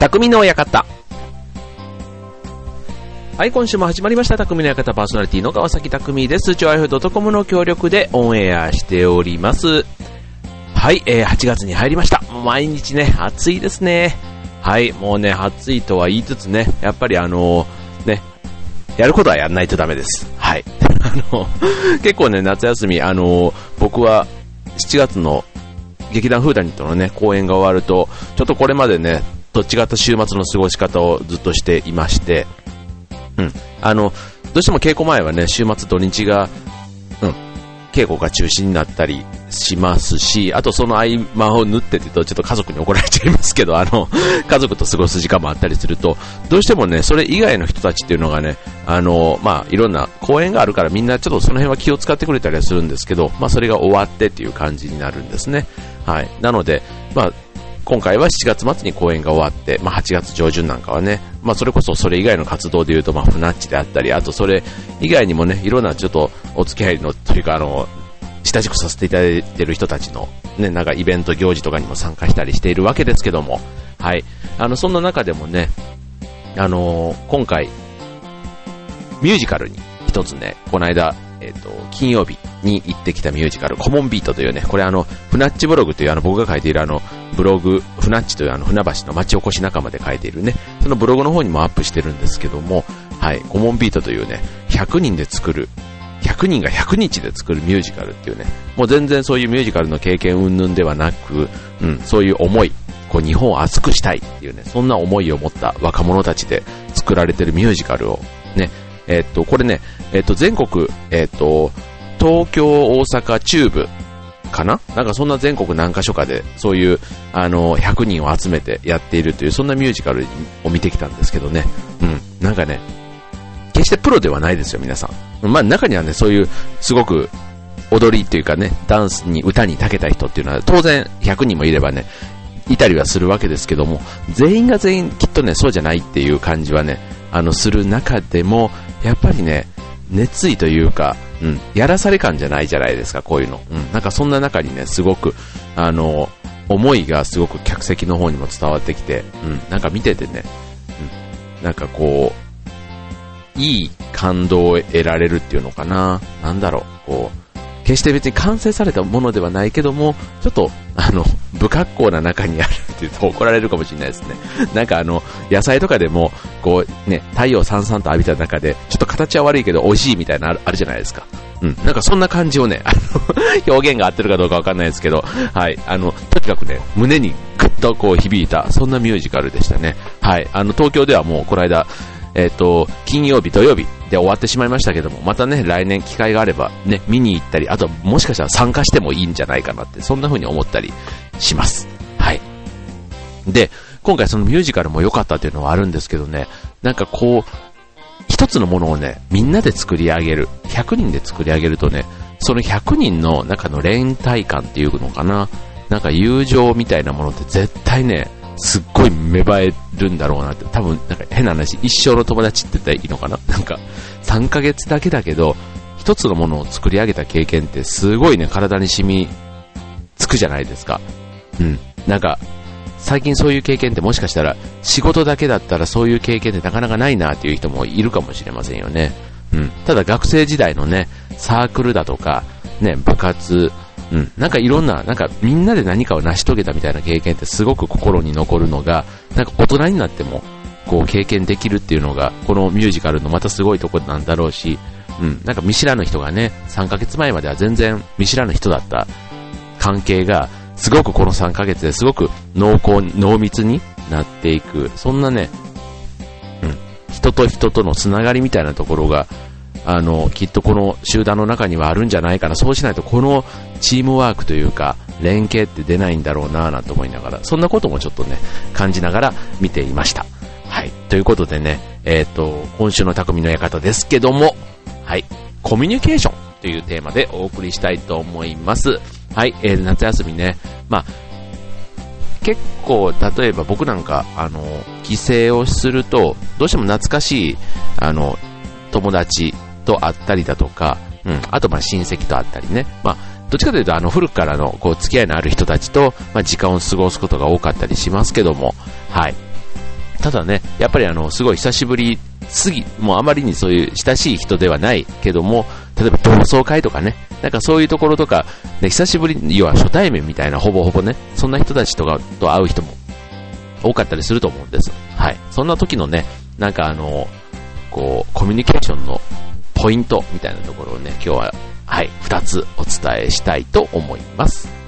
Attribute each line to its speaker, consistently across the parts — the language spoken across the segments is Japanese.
Speaker 1: 匠の館。はい、今週も始まりました。匠の館パーソナリティの川崎匠です。チョアイフ .com の協力でオンエアしております。はい、えー、8月に入りました。毎日ね、暑いですね。はい、もうね、暑いとは言いつつね、やっぱりあのね、やることはやんないとダメです。はい。あの、結構ね、夏休み、あの、僕は7月の劇団フーダニットのね、公演が終わると、ちょっとこれまでね、と違った週末の過ごし方をずっとしていまして、うん。あの、どうしても稽古前はね、週末土日が、うん、稽古が中止になったりしますし、あとその合間を縫ってって言うとちょっと家族に怒られちゃいますけど、あの、家族と過ごす時間もあったりすると、どうしてもね、それ以外の人たちっていうのがね、あの、まあ、いろんな公演があるからみんなちょっとその辺は気を使ってくれたりするんですけど、まあ、それが終わってっていう感じになるんですね。はい。なので、まあ、今回は7月末に公演が終わって、まあ、8月上旬なんかはね、まあ、それこそそれ以外の活動で言うと、まあ、フナッチであったり、あとそれ以外にもね、いろんなちょっとお付き合いの、というか、あの、親しくさせていただいている人たちの、ね、なんかイベント行事とかにも参加したりしているわけですけども、はい。あの、そんな中でもね、あのー今回、ミュージカルに一つね、この間、えっ、と、金曜日に行ってきたミュージカル、コモンビートというね、これあの、フナッチブログというあの、僕が書いているあの、ブログ、フナッチというあの、船橋の町おこし仲間で書いているね、そのブログの方にもアップしてるんですけども、はい、コモンビートというね、100人で作る、100人が100日で作るミュージカルっていうね、もう全然そういうミュージカルの経験云々ではなく、うん、そういう思い、こう日本を熱くしたいっていうね、そんな思いを持った若者たちで作られてるミュージカルをね、えっと、これね、えっと、全国、えっと、東京、大阪、中部かな？なんかそんな全国何カ所かで、そういう、あの、100人を集めてやっているという、そんなミュージカルを見てきたんですけどね。うん。なんかね、決してプロではないですよ、皆さん。まあ中にはね、そういう、すごく、踊りっていうかね、ダンスに、歌に長けた人っていうのは、当然100人もいればね、いたりはするわけですけども、全員が全員きっとね、そうじゃないっていう感じはね、あの、する中でも、やっぱりね、熱意というか、うん、やらされ感じゃないじゃないですか、こういうの。うん、なんかそんな中にね、すごく、あの、思いがすごく客席の方にも伝わってきて、うん、なんか見ててね、うん、なんかこう、いい感動を得られるっていうのかな。なんだろう、こう、決して別に完成されたものではないけども、ちょっと、あの、不格好な中にあるって言うと怒られるかもしれないですね。なんかあの、野菜とかでも、こうね、太陽さんさんと浴びた中で、ちょっと形は悪いけど美味しいみたいなのあるあるじゃないですか。うん。なんかそんな感じをね、あの、表現が合ってるかどうかわかんないですけど、はい。あの、とにかくね、胸にぐっとこう響いた、そんなミュージカルでしたね。はい。あの、東京ではもうこの間、えっ、と、金曜日、土曜日で終わってしまいましたけども、またね、来年機会があればね、見に行ったり、あとはもしかしたら参加してもいいんじゃないかなって、そんな風に思ったりします。はい。で、今回そのミュージカルも良かったっていうのはあるんですけどね、なんかこう、一つのものをね、みんなで作り上げる。100人で作り上げるとね、その100人の中の連帯感っていうのかな。なんか友情みたいなものって絶対ね、すっごい芽生えるんだろうなって。多分、なんか変な話、一生の友達って言ったらいいのかな？なんか、3ヶ月だけだけど、一つのものを作り上げた経験ってすごいね、体に染みつくじゃないですか。うん。なんか、最近そういう経験ってもしかしたら仕事だけだったらそういう経験ってなかなかないなっていう人もいるかもしれませんよね。うん。ただ学生時代のね、サークルだとか、ね、部活、うん。なんかいろんな、なんかみんなで何かを成し遂げたみたいな経験ってすごく心に残るのが、なんか大人になっても、こう経験できるっていうのが、このミュージカルのまたすごいとこなんだろうし、うん。なんか見知らぬ人がね、3ヶ月前までは全然見知らぬ人だった関係が、すごくこの3ヶ月ですごく濃厚、濃密になっていく、そんなね、うん、人と人とのつながりみたいなところが、あの、きっとこの集団の中にはあるんじゃないかな。そうしないとこのチームワークというか、連携って出ないんだろうなぁなんて思いながら、そんなこともちょっとね、感じながら見ていました。はい。ということでね、えっ、と、今週の匠の館ですけども、はい。コミュニケーションというテーマでお送りしたいと思います。はい。えー、夏休みね、まあ、結構、例えば僕なんか、あの、帰省をすると、どうしても懐かしい、あの、友達と会ったりだとか、うん、あとまあ親戚と会ったりね、まあ、どっちかというとあの古くからのこう付き合いのある人たちと、まあ、時間を過ごすことが多かったりしますけども、はい。ただね、やっぱりあの、すごい久しぶりすぎ、もうあまりにそういう親しい人ではないけども、例えば同窓会とかね、なんかそういうところとか、ね、久しぶり、要は初対面みたいな、ほぼほぼね、そんな人たちとかと会う人も多かったりすると思うんです。はい。そんな時のね、なんかあの、こう、コミュニケーションのポイントみたいなところをね、今日は、はい、二つお伝えしたいと思います。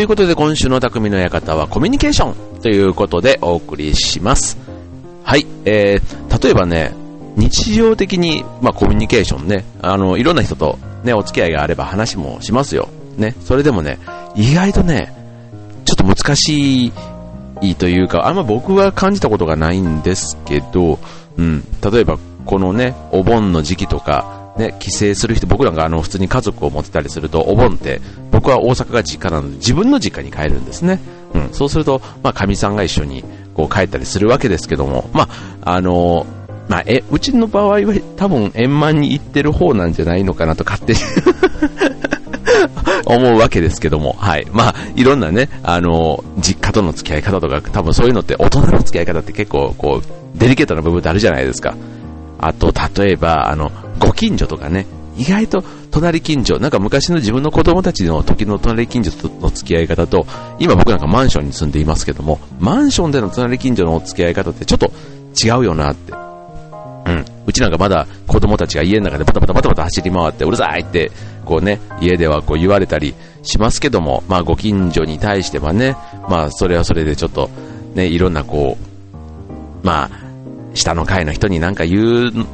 Speaker 1: ということで今週の匠の館はコミュニケーションということでお送りします。はい、えー、例えばね、日常的に、まあ、コミュニケーションね、あの、いろんな人とね、お付き合いがあれば話もしますよ。ね、それでもね、意外とね、ちょっと難しいというか、あんま僕は感じたことがないんですけど、うん、例えばこのね、お盆の時期とか、ね、帰省する人、僕らがあの普通に家族を持ってたりすると、お盆って、僕は大阪が実家なので、自分の実家に帰るんですね。うん、そうすると、まあ、かみさんが一緒にこう帰ったりするわけですけども、まあ、あのまあ、え、うちの場合は多分円満に行ってる方なんじゃないのかなと勝手に 思うわけですけども、はい。まあ、いろんなね、あの、実家との付き合い方とか、多分そういうのって大人の付き合い方って結構、こう、デリケートな部分ってあるじゃないですか。あと、例えば、あの、ご近所とかね、意外と隣近所、なんか昔の自分の子供たちの時の隣近所との付き合い方と、今僕なんかマンションに住んでいますけども、マンションでの隣近所のお付き合い方ってちょっと違うよなって。うん。うちなんかまだ子供たちが家の中でバタバタバタバタ走り回ってうるさいって、こうね、家ではこう言われたりしますけども、まあご近所に対してはね、まあそれはそれでちょっとね、いろんなこう、まあ、下の階の人になんか言う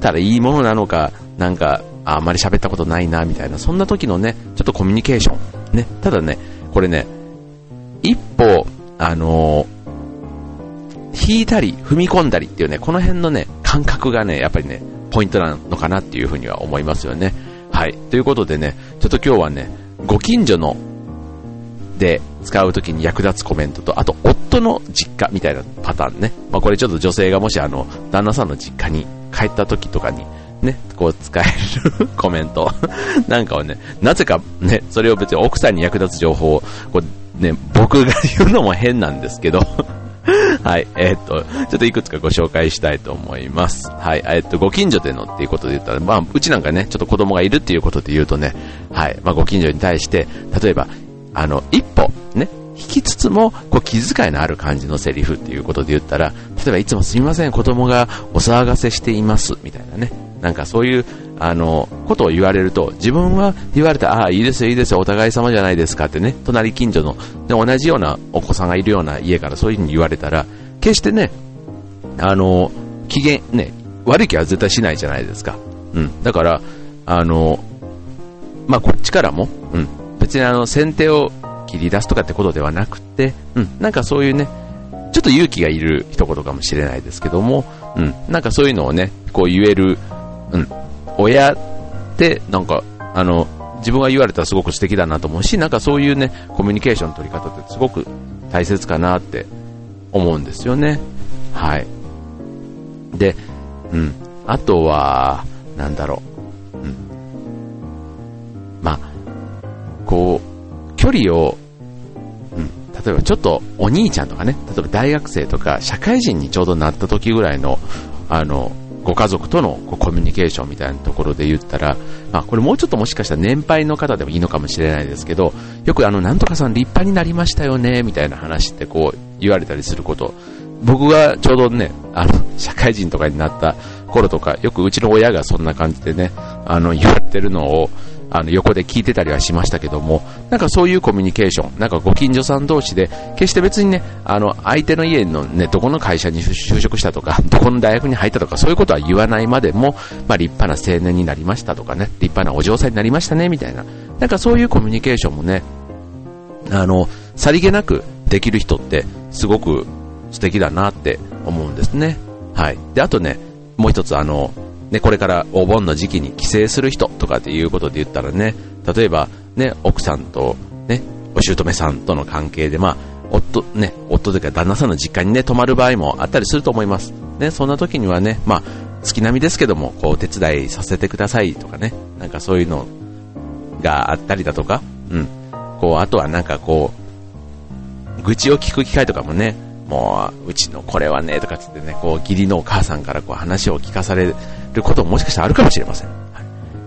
Speaker 1: たらいいものなのか、なんか、あんまり喋ったことないな、みたいな、そんな時のね、ちょっとコミュニケーション。ね、ただね、これね、一歩、あのー、引いたり、踏み込んだりっていうね、この辺のね、感覚がね、やっぱりね、ポイントなのかなっていうふうには思いますよね。はい。ということでね、ちょっと今日はね、ご近所ので使うときに役立つコメントと、あと、夫の実家みたいなパターンね。まあ、これちょっと女性がもしあの、旦那さんの実家に帰った時とかに、ね、こう使える コメント なんかをね、なぜかね、それを別に奥さんに役立つ情報を、こうね、僕が言うのも変なんですけど はい、えー、っと、ちょっといくつかご紹介したいと思います。はい、えー、っと、ご近所でのっていうことで言ったら、まあ、うちなんかね、ちょっと子供がいるっていうことで言うとね、はい、まあ、ご近所に対して、例えば、あの、一歩、ね、引きつつも、こう気遣いのある感じのセリフっていうことで言ったら、例えばいつもすみません、子供がお騒がせしています、みたいなね。なんかそういう、あの、ことを言われると、自分は言われた、ああ、いいですよ、いいですよ、お互い様じゃないですかってね、隣近所の、で同じようなお子さんがいるような家からそういうふうに言われたら、決してね、あの、機嫌、ね、悪い気は絶対しないじゃないですか。うん。だから、あの、まあ、こっちからも、うん。別にあの、先手を切り出すとかってことではなくて、うん、なんかそういうね、ちょっと勇気がいる一言かもしれないですけども、うん、なんかそういうのをね、こう言える、うん、親って、なんか、あの、自分が言われたらすごく素敵だなと思うし、なんかそういうね、コミュニケーションの取り方ってすごく大切かなって思うんですよね。はい。で、うん。あとは、なんだろう。うん。まあ、こう、距離をうん例えばちょっとお兄ちゃんとかね、例えば大学生とか社会人にちょうどなった時ぐらいの、あの、ご家族とのコミュニケーションみたいなところで言ったら、まあ、これもうちょっともしかしたら年配の方でもいいのかもしれないですけど、よくあの、なんとかさん立派になりましたよね、みたいな話ってこう言われたりすること、僕がちょうどね、あの、社会人とかになった頃とか、よくうちの親がそんな感じでね、あの、言われてるのを、あの横で聞いてたりはしましたけども、なんかそういうコミュニケーション、なんかご近所さん同士で、決して別にね、あの相手の家のね、どこの会社に就職したとか、どこの大学に入ったとか、そういうことは言わないまでも、まあ、立派な青年になりましたとかね、立派なお嬢さんになりましたね、みたいな、なんかそういうコミュニケーションもね、あの、さりげなくできる人って、すごく素敵だなって思うんですね。はい。で、あとね、もう一つあの、ね、これからお盆の時期に帰省する人とかっていうことで言ったらね、例えば、ね、奥さんと、ね、お姑さんとの関係で、まあ、夫、ね、夫というか旦那さんの実家にね、泊まる場合もあったりすると思います。ね、そんな時にはね、まあ、月並みですけども、こう、手伝いさせてくださいとかね、なんかそういうのがあったりだとか、うん。こう、あとはなんかこう、愚痴を聞く機会とかもね、もう、うちのこれはね、とかつってね、こう、義理のお母さんからこう話を聞かされることももしかしたらあるかもしれません。は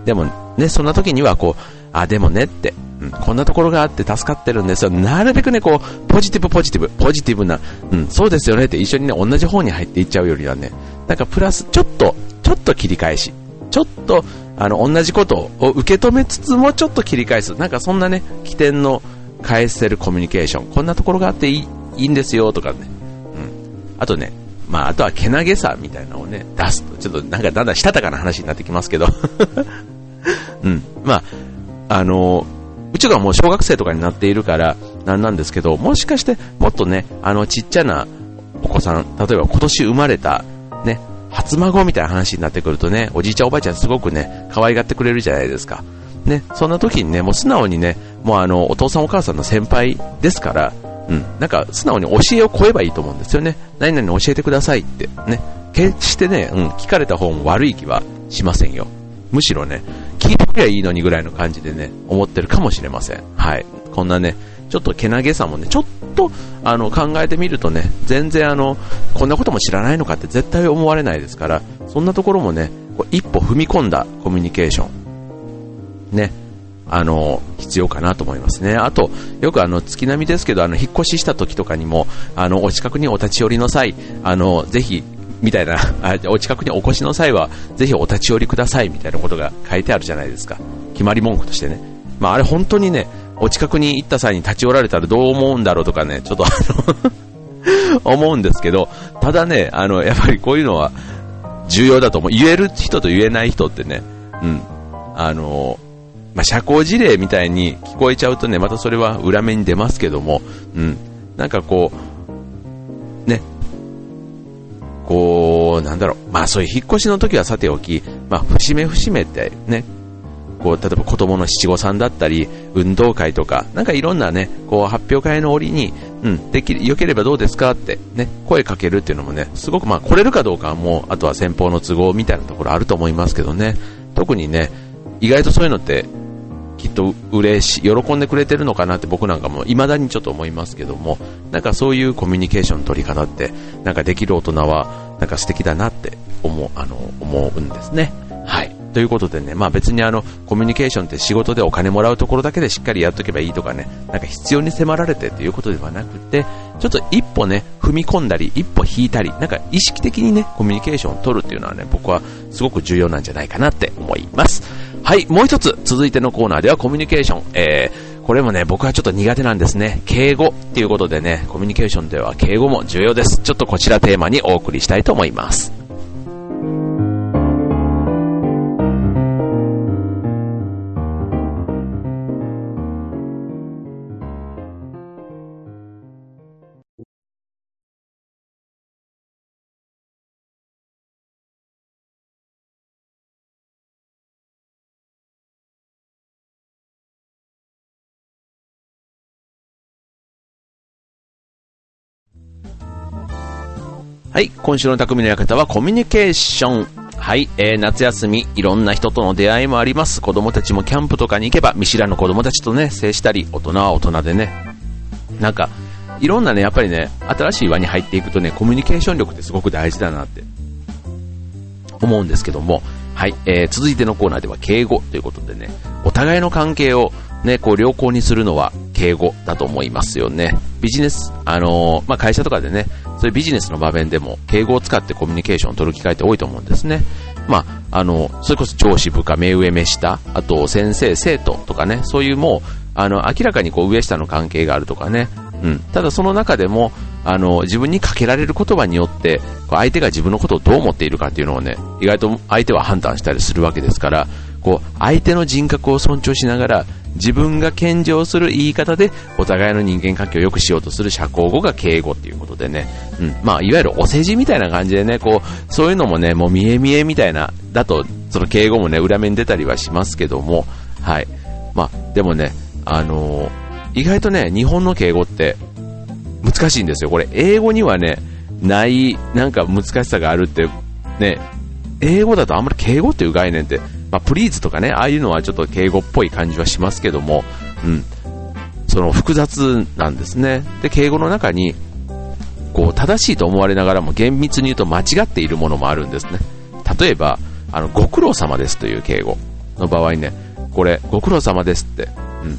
Speaker 1: い、でも、ね、そんな時にはこう、あ、でもねって、うん、こんなところがあって助かってるんですよ。なるべくね、こう、ポジティブポジティブ、ポジティブな、うん、そうですよねって一緒にね、同じ方に入っていっちゃうよりはね、なんかプラス、ちょっと、ちょっと切り返し、ちょっと、あの、同じことを受け止めつつもちょっと切り返す。なんかそんなね、起点の返せるコミュニケーション。こんなところがあっていいいいんですよとかね。うん。あとね、まあ、あとはけなげさみたいなのをね、出すと、ちょっとなんかだんだんしたたかな話になってきますけど。うん。まあ、あの、うちがもう小学生とかになっているから、なんなんですけど、もしかしてもっとね、あのちっちゃなお子さん、例えば今年生まれた、ね、初孫みたいな話になってくるとね、おじいちゃんおばあちゃんすごくね、可愛がってくれるじゃないですか。ね、そんな時にね、もう素直にね、もうあの、お父さんお母さんの先輩ですから、うん、なんか素直に教えを超えばいいと思うんですよね。何々教えてくださいって、ね。決してね、うん、聞かれた方も悪い気はしませんよ。むしろね、聞いてくりゃいいのにぐらいの感じでね、思ってるかもしれません。はい。こんなね、ちょっとけなげさもね、ちょっと、あの、考えてみるとね、全然あの、こんなことも知らないのかって絶対思われないですから、そんなところもね、一歩踏み込んだコミュニケーション、ね、あの、必要かなと思いますね。あと、よくあの、月並みですけど、あの、引っ越しした時とかにも、あの、お近くにお立ち寄りの際、あの、ぜひ、みたいな、お近くにお越しの際は、ぜひお立ち寄りください、みたいなことが書いてあるじゃないですか。決まり文句としてね。まあ、あれ本当にね、お近くに行った際に立ち寄られたらどう思うんだろうとかね、ちょっとあの 思うんですけど、ただね、あの、やっぱりこういうのは重要だと思う。言える人と言えない人ってね、うん、あの、まあ、社交辞令みたいに聞こえちゃうとね、またそれは裏目に出ますけども、うん、なんかこう、ね、こう、なんだろう、まあそういう引っ越しの時はさておき、まあ節目節目ってね、こう、例えば子供の七五三だったり、運動会とか、なんかいろんなね、こう発表会の折に、うん、でき、良ければどうですかってね、声かけるっていうのもね、すごくまあ来れるかどうかはもう、あとは先方の都合みたいなところあると思いますけどね、特にね、意外とそういうのって、きっと嬉しい、喜んでくれてるのかなって僕なんかも未だにちょっと思いますけども、なんかそういうコミュニケーションの取り方って、なんかできる大人は、なんか素敵だなって思う、あの、思うんですね。はい。ということでね、まあ別にあの、コミュニケーションって仕事でお金もらうところだけでしっかりやっとけばいいとかね、なんか必要に迫られてっていうことではなくて、ちょっと一歩ね、踏み込んだり、一歩引いたり、なんか意識的にね、コミュニケーションを取るっていうのはね、僕はすごく重要なんじゃないかなって思います。はい、もう一つ、続いてのコーナーではコミュニケーション、えー、これもね、僕はちょっと苦手なんですね。敬語っていうことでね、コミュニケーションでは敬語も重要です。ちょっとこちらテーマにお送りしたいと思います。はい、今週の匠の館はコミュニケーション。はい、えー、夏休み、いろんな人との出会いもあります。子供たちもキャンプとかに行けば、見知らぬ子供たちとね、接したり、大人は大人でね、なんか、いろんなね、やっぱりね、新しい輪に入っていくとね、コミュニケーション力ってすごく大事だなって、思うんですけども、はい、えー、続いてのコーナーでは敬語ということでね、お互いの関係をね、こう良好にするのは敬語だと思いますよね。ビジネス、あのー、まあ、会社とかでね、そういうビジネスの場面でも敬語を使ってコミュニケーションを取る機会って多いと思うんですね。まあ、あの、それこそ上司部下、目上目下、あと先生、生徒とかね、そういうもう、あの、明らかにこう上下の関係があるとかね、うん。ただその中でも、あの、自分にかけられる言葉によって、相手が自分のことをどう思っているかっていうのをね、意外と相手は判断したりするわけですから、こう、相手の人格を尊重しながら、自分が献上する言い方で、お互いの人間関係を良くしようとする社交語が敬語っていうことでね、うん、まあ、いわゆるお世辞みたいな感じでね、こう、そういうのもね、もう見え見えみたいな、だと、その敬語もね、裏面出たりはしますけども、はい。まあ、でもね、あのー、意外とね、日本の敬語って難しいんですよ。これ、英語にはね、ない、なんか難しさがあるって、ね、英語だとあんまり敬語っていう概念って、まあ、プリーズとかね、ああいうのはちょっと敬語っぽい感じはしますけども、うん、その複雑なんですね。で、敬語の中に、こう、正しいと思われながらも厳密に言うと間違っているものもあるんですね。例えば、あの、ご苦労様ですという敬語の場合ね、これ、ご苦労様ですって、うん。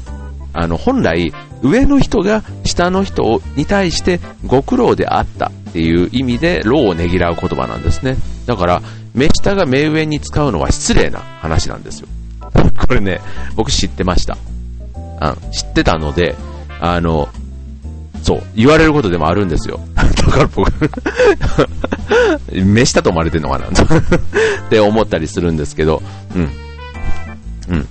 Speaker 1: あの、本来、上の人が下の人に対してご苦労であったっていう意味で、労をねぎらう言葉なんですね。だから、目下が目上に使うのは失礼な話なんですよ。これね、僕知ってました。うん、知ってたので、あの、そう、言われることでもあるんですよ。だから僕 目下と思われてんのかな？って思ったりするんですけど、うん。うん。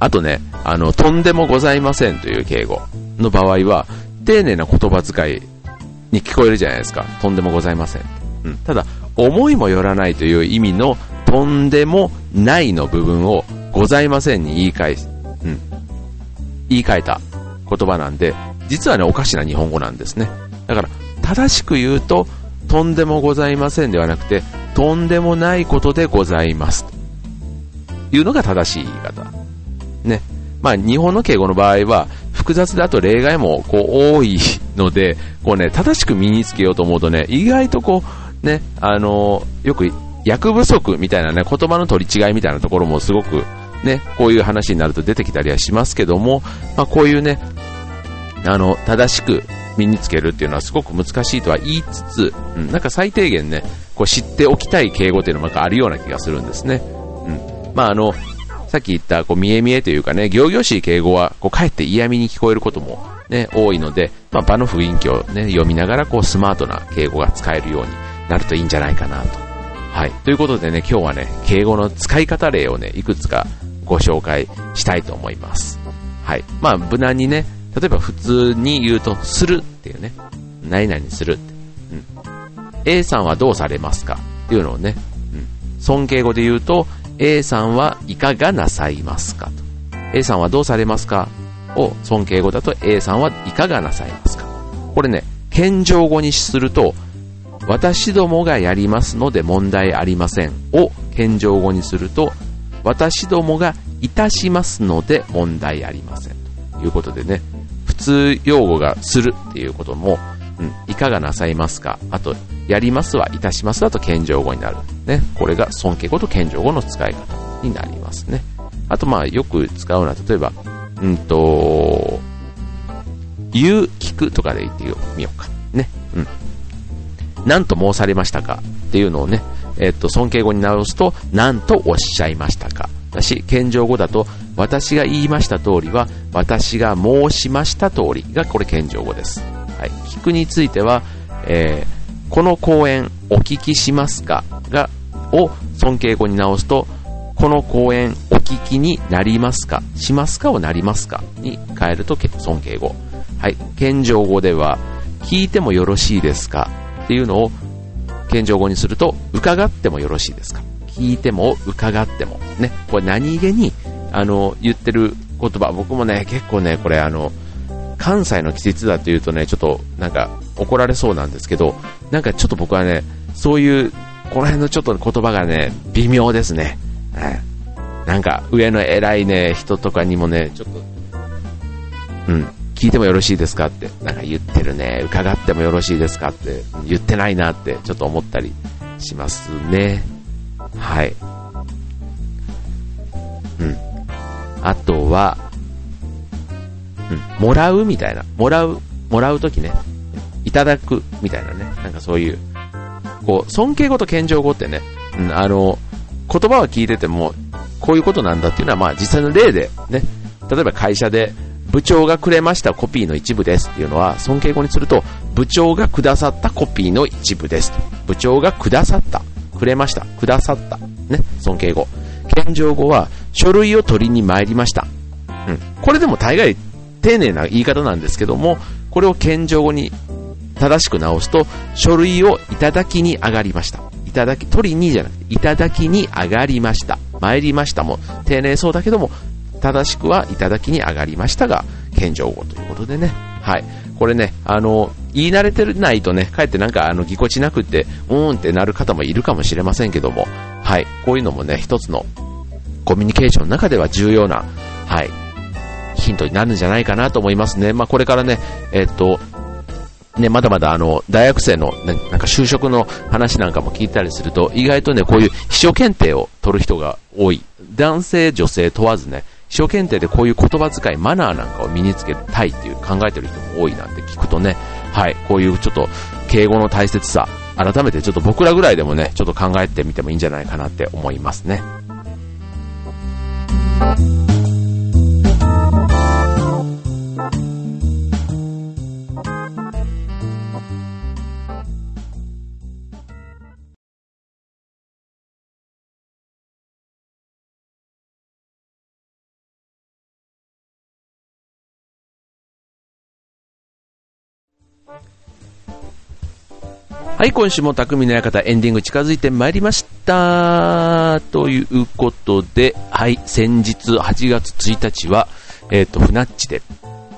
Speaker 1: あとね、あの、とんでもございませんという敬語の場合は、丁寧な言葉遣いに聞こえるじゃないですか。とんでもございません。うん。ただ、思いもよらないという意味の、とんでもないの部分を、ございませんに言い換え、うん。言い換えた言葉なんで、実はね、おかしな日本語なんですね。だから、正しく言うと、とんでもございませんではなくて、とんでもないことでございます。というのが正しい言い方。ね。まあ、日本の敬語の場合は、複雑だと例外もこう多いので、こうね、正しく身につけようと思うとね、意外とこう、ね、あのー、よく役不足みたいなね、言葉の取り違いみたいなところもすごくね、こういう話になると出てきたりはしますけども、まあ、こういうね、あの、正しく身につけるっていうのはすごく難しいとは言いつつ、うん、なんか最低限ね、こう知っておきたい敬語っていうのもなんかあるような気がするんですね。うん。まああの、さっき言った、こう、見え見えというかね、行々しい敬語は、こう、かえって嫌味に聞こえることもね、多いので、まあ、場の雰囲気をね、読みながら、こう、スマートな敬語が使えるようになるといいんじゃないかなと。はい。ということでね、今日はね、敬語の使い方例をね、いくつかご紹介したいと思います。はい。まあ、無難にね、例えば普通に言うと、するっていうね、何々するって。うん。A さんはどうされますか？っていうのをね、うん。尊敬語で言うと、A さんはいかがなさいますか？と。A さんはどうされますか？を尊敬語だと A さんはいかがなさいますか？これね、謙譲語にすると、私どもがやりますので問題ありませんを謙譲語にすると、私どもがいたしますので問題ありません。ということでね、普通用語がするっていうことも、うん、いかがなさいますかあと、やりますはいたしますだと謙譲語になる。ね。これが尊敬語と謙譲語の使い方になりますね。あと、まあ、よく使うのは、例えば、うんと、言う、聞くとかで言ってみようか。ね。うん。何と申されましたかっていうのをね、えっと、尊敬語に直すと、何とおっしゃいましたか。だし、謙譲語だと、私が言いました通りは、私が申しました通りが、これ謙譲語です。はい。聞くについては、えー、この講演お聞きしますかが、を尊敬語に直すと、この講演お聞きになりますかしますかをなりますかに変えると尊敬語。はい。謙譲語では、聞いてもよろしいですかっていうのを謙譲語にすると、伺ってもよろしいですか？聞いても、伺っても。ね。これ何気に、あの、言ってる言葉、僕もね、結構ね、これあの、関西の季節だというとね、ちょっとなんか怒られそうなんですけど、なんかちょっと僕はね、そういう、この辺のちょっと言葉がね、微妙ですね。なんか上の偉いね、人とかにもね、ちょっと、うん、聞いてもよろしいですかって、なんか言ってるね、伺ってもよろしいですかって。言ってないなってちょっと思ったりしますね。はい。うん。あとは、うん、もらうみたいな、もらう、もらうときね、いただくみたいなね、なんかそういう、こう、尊敬語と謙譲語ってね、うん、あの、言葉は聞いてても、こういうことなんだっていうのは、まあ実際の例でね、例えば会社で、部長がくれましたコピーの一部ですっていうのは、尊敬語にすると、部長がくださったコピーの一部です。部長がくださった。くれました。くださった。ね。尊敬語。謙譲語は、書類を取りに参りました。うん。これでも大概丁寧な言い方なんですけども、これを謙譲語に正しく直すと、書類をいただきに上がりました。いただき、取りにじゃなくて、いただきに上がりました。参りましたも、丁寧そうだけども、正しくは、いただきに上がりましたが、謙譲語ということでね。はい。これね、あの、言い慣れてないとね、かえってなんか、あの、ぎこちなくって、うーんってなる方もいるかもしれませんけども、はい。こういうのもね、一つのコミュニケーションの中では重要な、はい、ヒントになるんじゃないかなと思いますね。まあ、これからね、えっと、ね、まだまだあの、大学生の、ね、なんか就職の話なんかも聞いたりすると、意外とね、こういう秘書検定を取る人が多い。男性、女性問わずね、秘書検定でこういう言葉遣い、マナーなんかを身につけたいっていう考えてる人も多いなんて聞くとね、はい、こういうちょっと敬語の大切さ、改めてちょっと僕らぐらいでもね、ちょっと考えてみてもいいんじゃないかなって思いますね。はい、今週も匠の館エンディング近づいてまいりました。ということで、はい、先日8月1日は、えっ、ー、と、船っちで、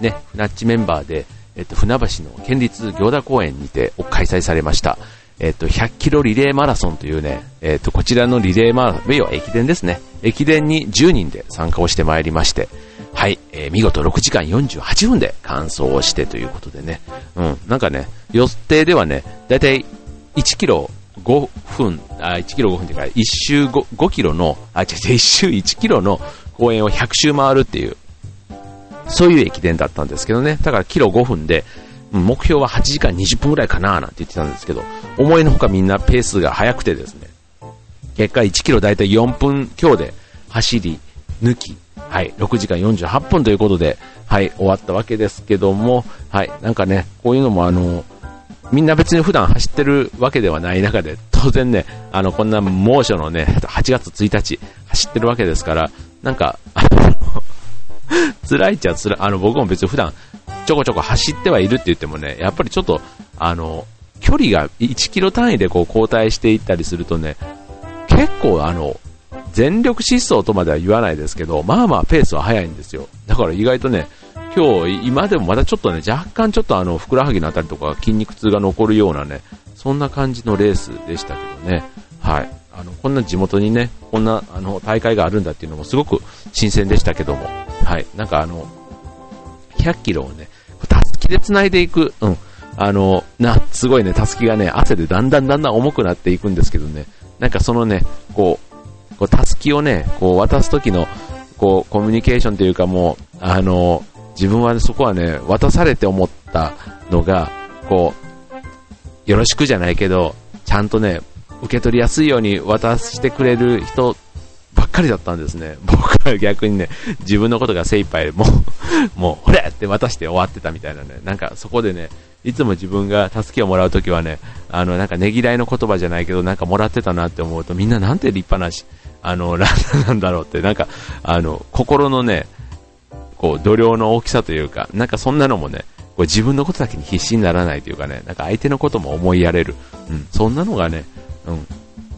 Speaker 1: ね、船っちメンバーで、えっ、ー、と、船橋の県立行田公園にて開催されました。えっ、ー、と、100キロリレーマラソンというね、えっ、と、こちらのリレーマラソン、要は駅伝ですね。駅伝に10人で参加をしてまいりまして、はい、えー、見事6時間48分で完走をしてということでね、うん、なんかね、予定ではね、だいたい1キロ5分、あ、1キロ5分っていうか、1周 5, 5キロの、あ、違う違う、1周1キロの公園を100周回るっていう、そういう駅伝だったんですけどね、だからキロ5分で、目標は8時間20分ぐらいかななんて言ってたんですけど、思いのほかみんなペースが速くてですね、結果1キロだいたい4分強で走り抜き、はい、6時間48分ということで、はい、終わったわけですけども、はい、なんかね、こういうのもあの、みんな別に普段走ってるわけではない中で、当然ね、あの、こんな猛暑のね、8月1日走ってるわけですから、なんか、あ の辛いっちゃ辛い、あの、僕も別に普段ちょこちょこ走ってはいるって言ってもね、やっぱりちょっと、あの、距離が1キロ単位でこう交代していったりするとね、結構あの、全力疾走とまでは言わないですけど、まあまあペースは速いんですよ。だから意外とね、今日、今でもまだちょっとね、若干ちょっとあの、ふくらはぎのあたりとか筋肉痛が残るようなね、そんな感じのレースでしたけどね。はい。あの、こんな地元にね、こんな、あの、大会があるんだっていうのもすごく新鮮でしたけども。はい。なんかあの、100キロをね、たすきで繋いでいく、うん。あの、な、すごいね、たすきがね、汗でだんだんだんだん重くなっていくんですけどね、なんかそのね、こう、こう、たすきをね、こう、渡す時の、こう、コミュニケーションというかもう、あの、自分は、そこはね、渡されて思ったのが、こう、よろしくじゃないけど、ちゃんとね、受け取りやすいように渡してくれる人ばっかりだったんですね。僕は逆にね、自分のことが精一杯でもう、もう、ほれって渡して終わってたみたいなね、なんかそこでね、いつも自分が助けをもらうときはね、あの、なんかねぎらいの言葉じゃないけど、なんかもらってたなって思うと、みんななんて立派なし、あの、ランナーなんだろうって、なんか、あの、心のね、こう、度量の大きさというか、なんかそんなのもね、こう自分のことだけに必死にならないというかね、なんか相手のことも思いやれる。うん、そんなのがね、うん、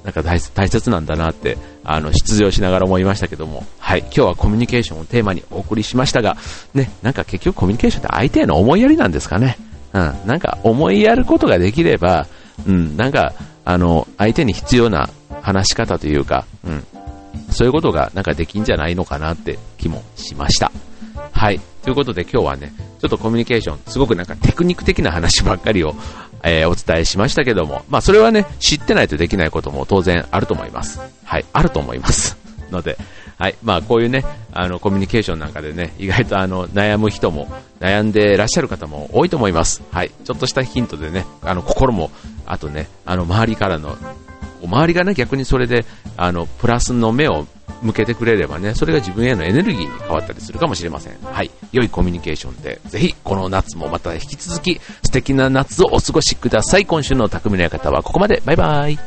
Speaker 1: なんか大切なんだなって、あの、出場しながら思いましたけども、はい、今日はコミュニケーションをテーマにお送りしましたが、ね、なんか結局コミュニケーションって相手への思いやりなんですかね。うん、なんか思いやることができれば、うん、なんか、あの、相手に必要な話し方というか、うん、そういうことがなんかできんじゃないのかなって気もしました。はい。ということで今日はね、ちょっとコミュニケーション、すごくなんかテクニック的な話ばっかりを、えー、お伝えしましたけども、まあそれはね、知ってないとできないことも当然あると思います。はい。あると思います。ので、はい。まあこういうね、あの、コミュニケーションなんかでね、意外とあの、悩む人も、悩んでらっしゃる方も多いと思います。はい。ちょっとしたヒントでね、あの、心も、あとね、あの、周りからの、周りがね、逆にそれで、あの、プラスの目を向けてくれればね、それが自分へのエネルギーに変わったりするかもしれません。はい。良いコミュニケーションで、ぜひ、この夏もまた引き続き、素敵な夏をお過ごしください。今週の匠の館はここまで。バイバイ。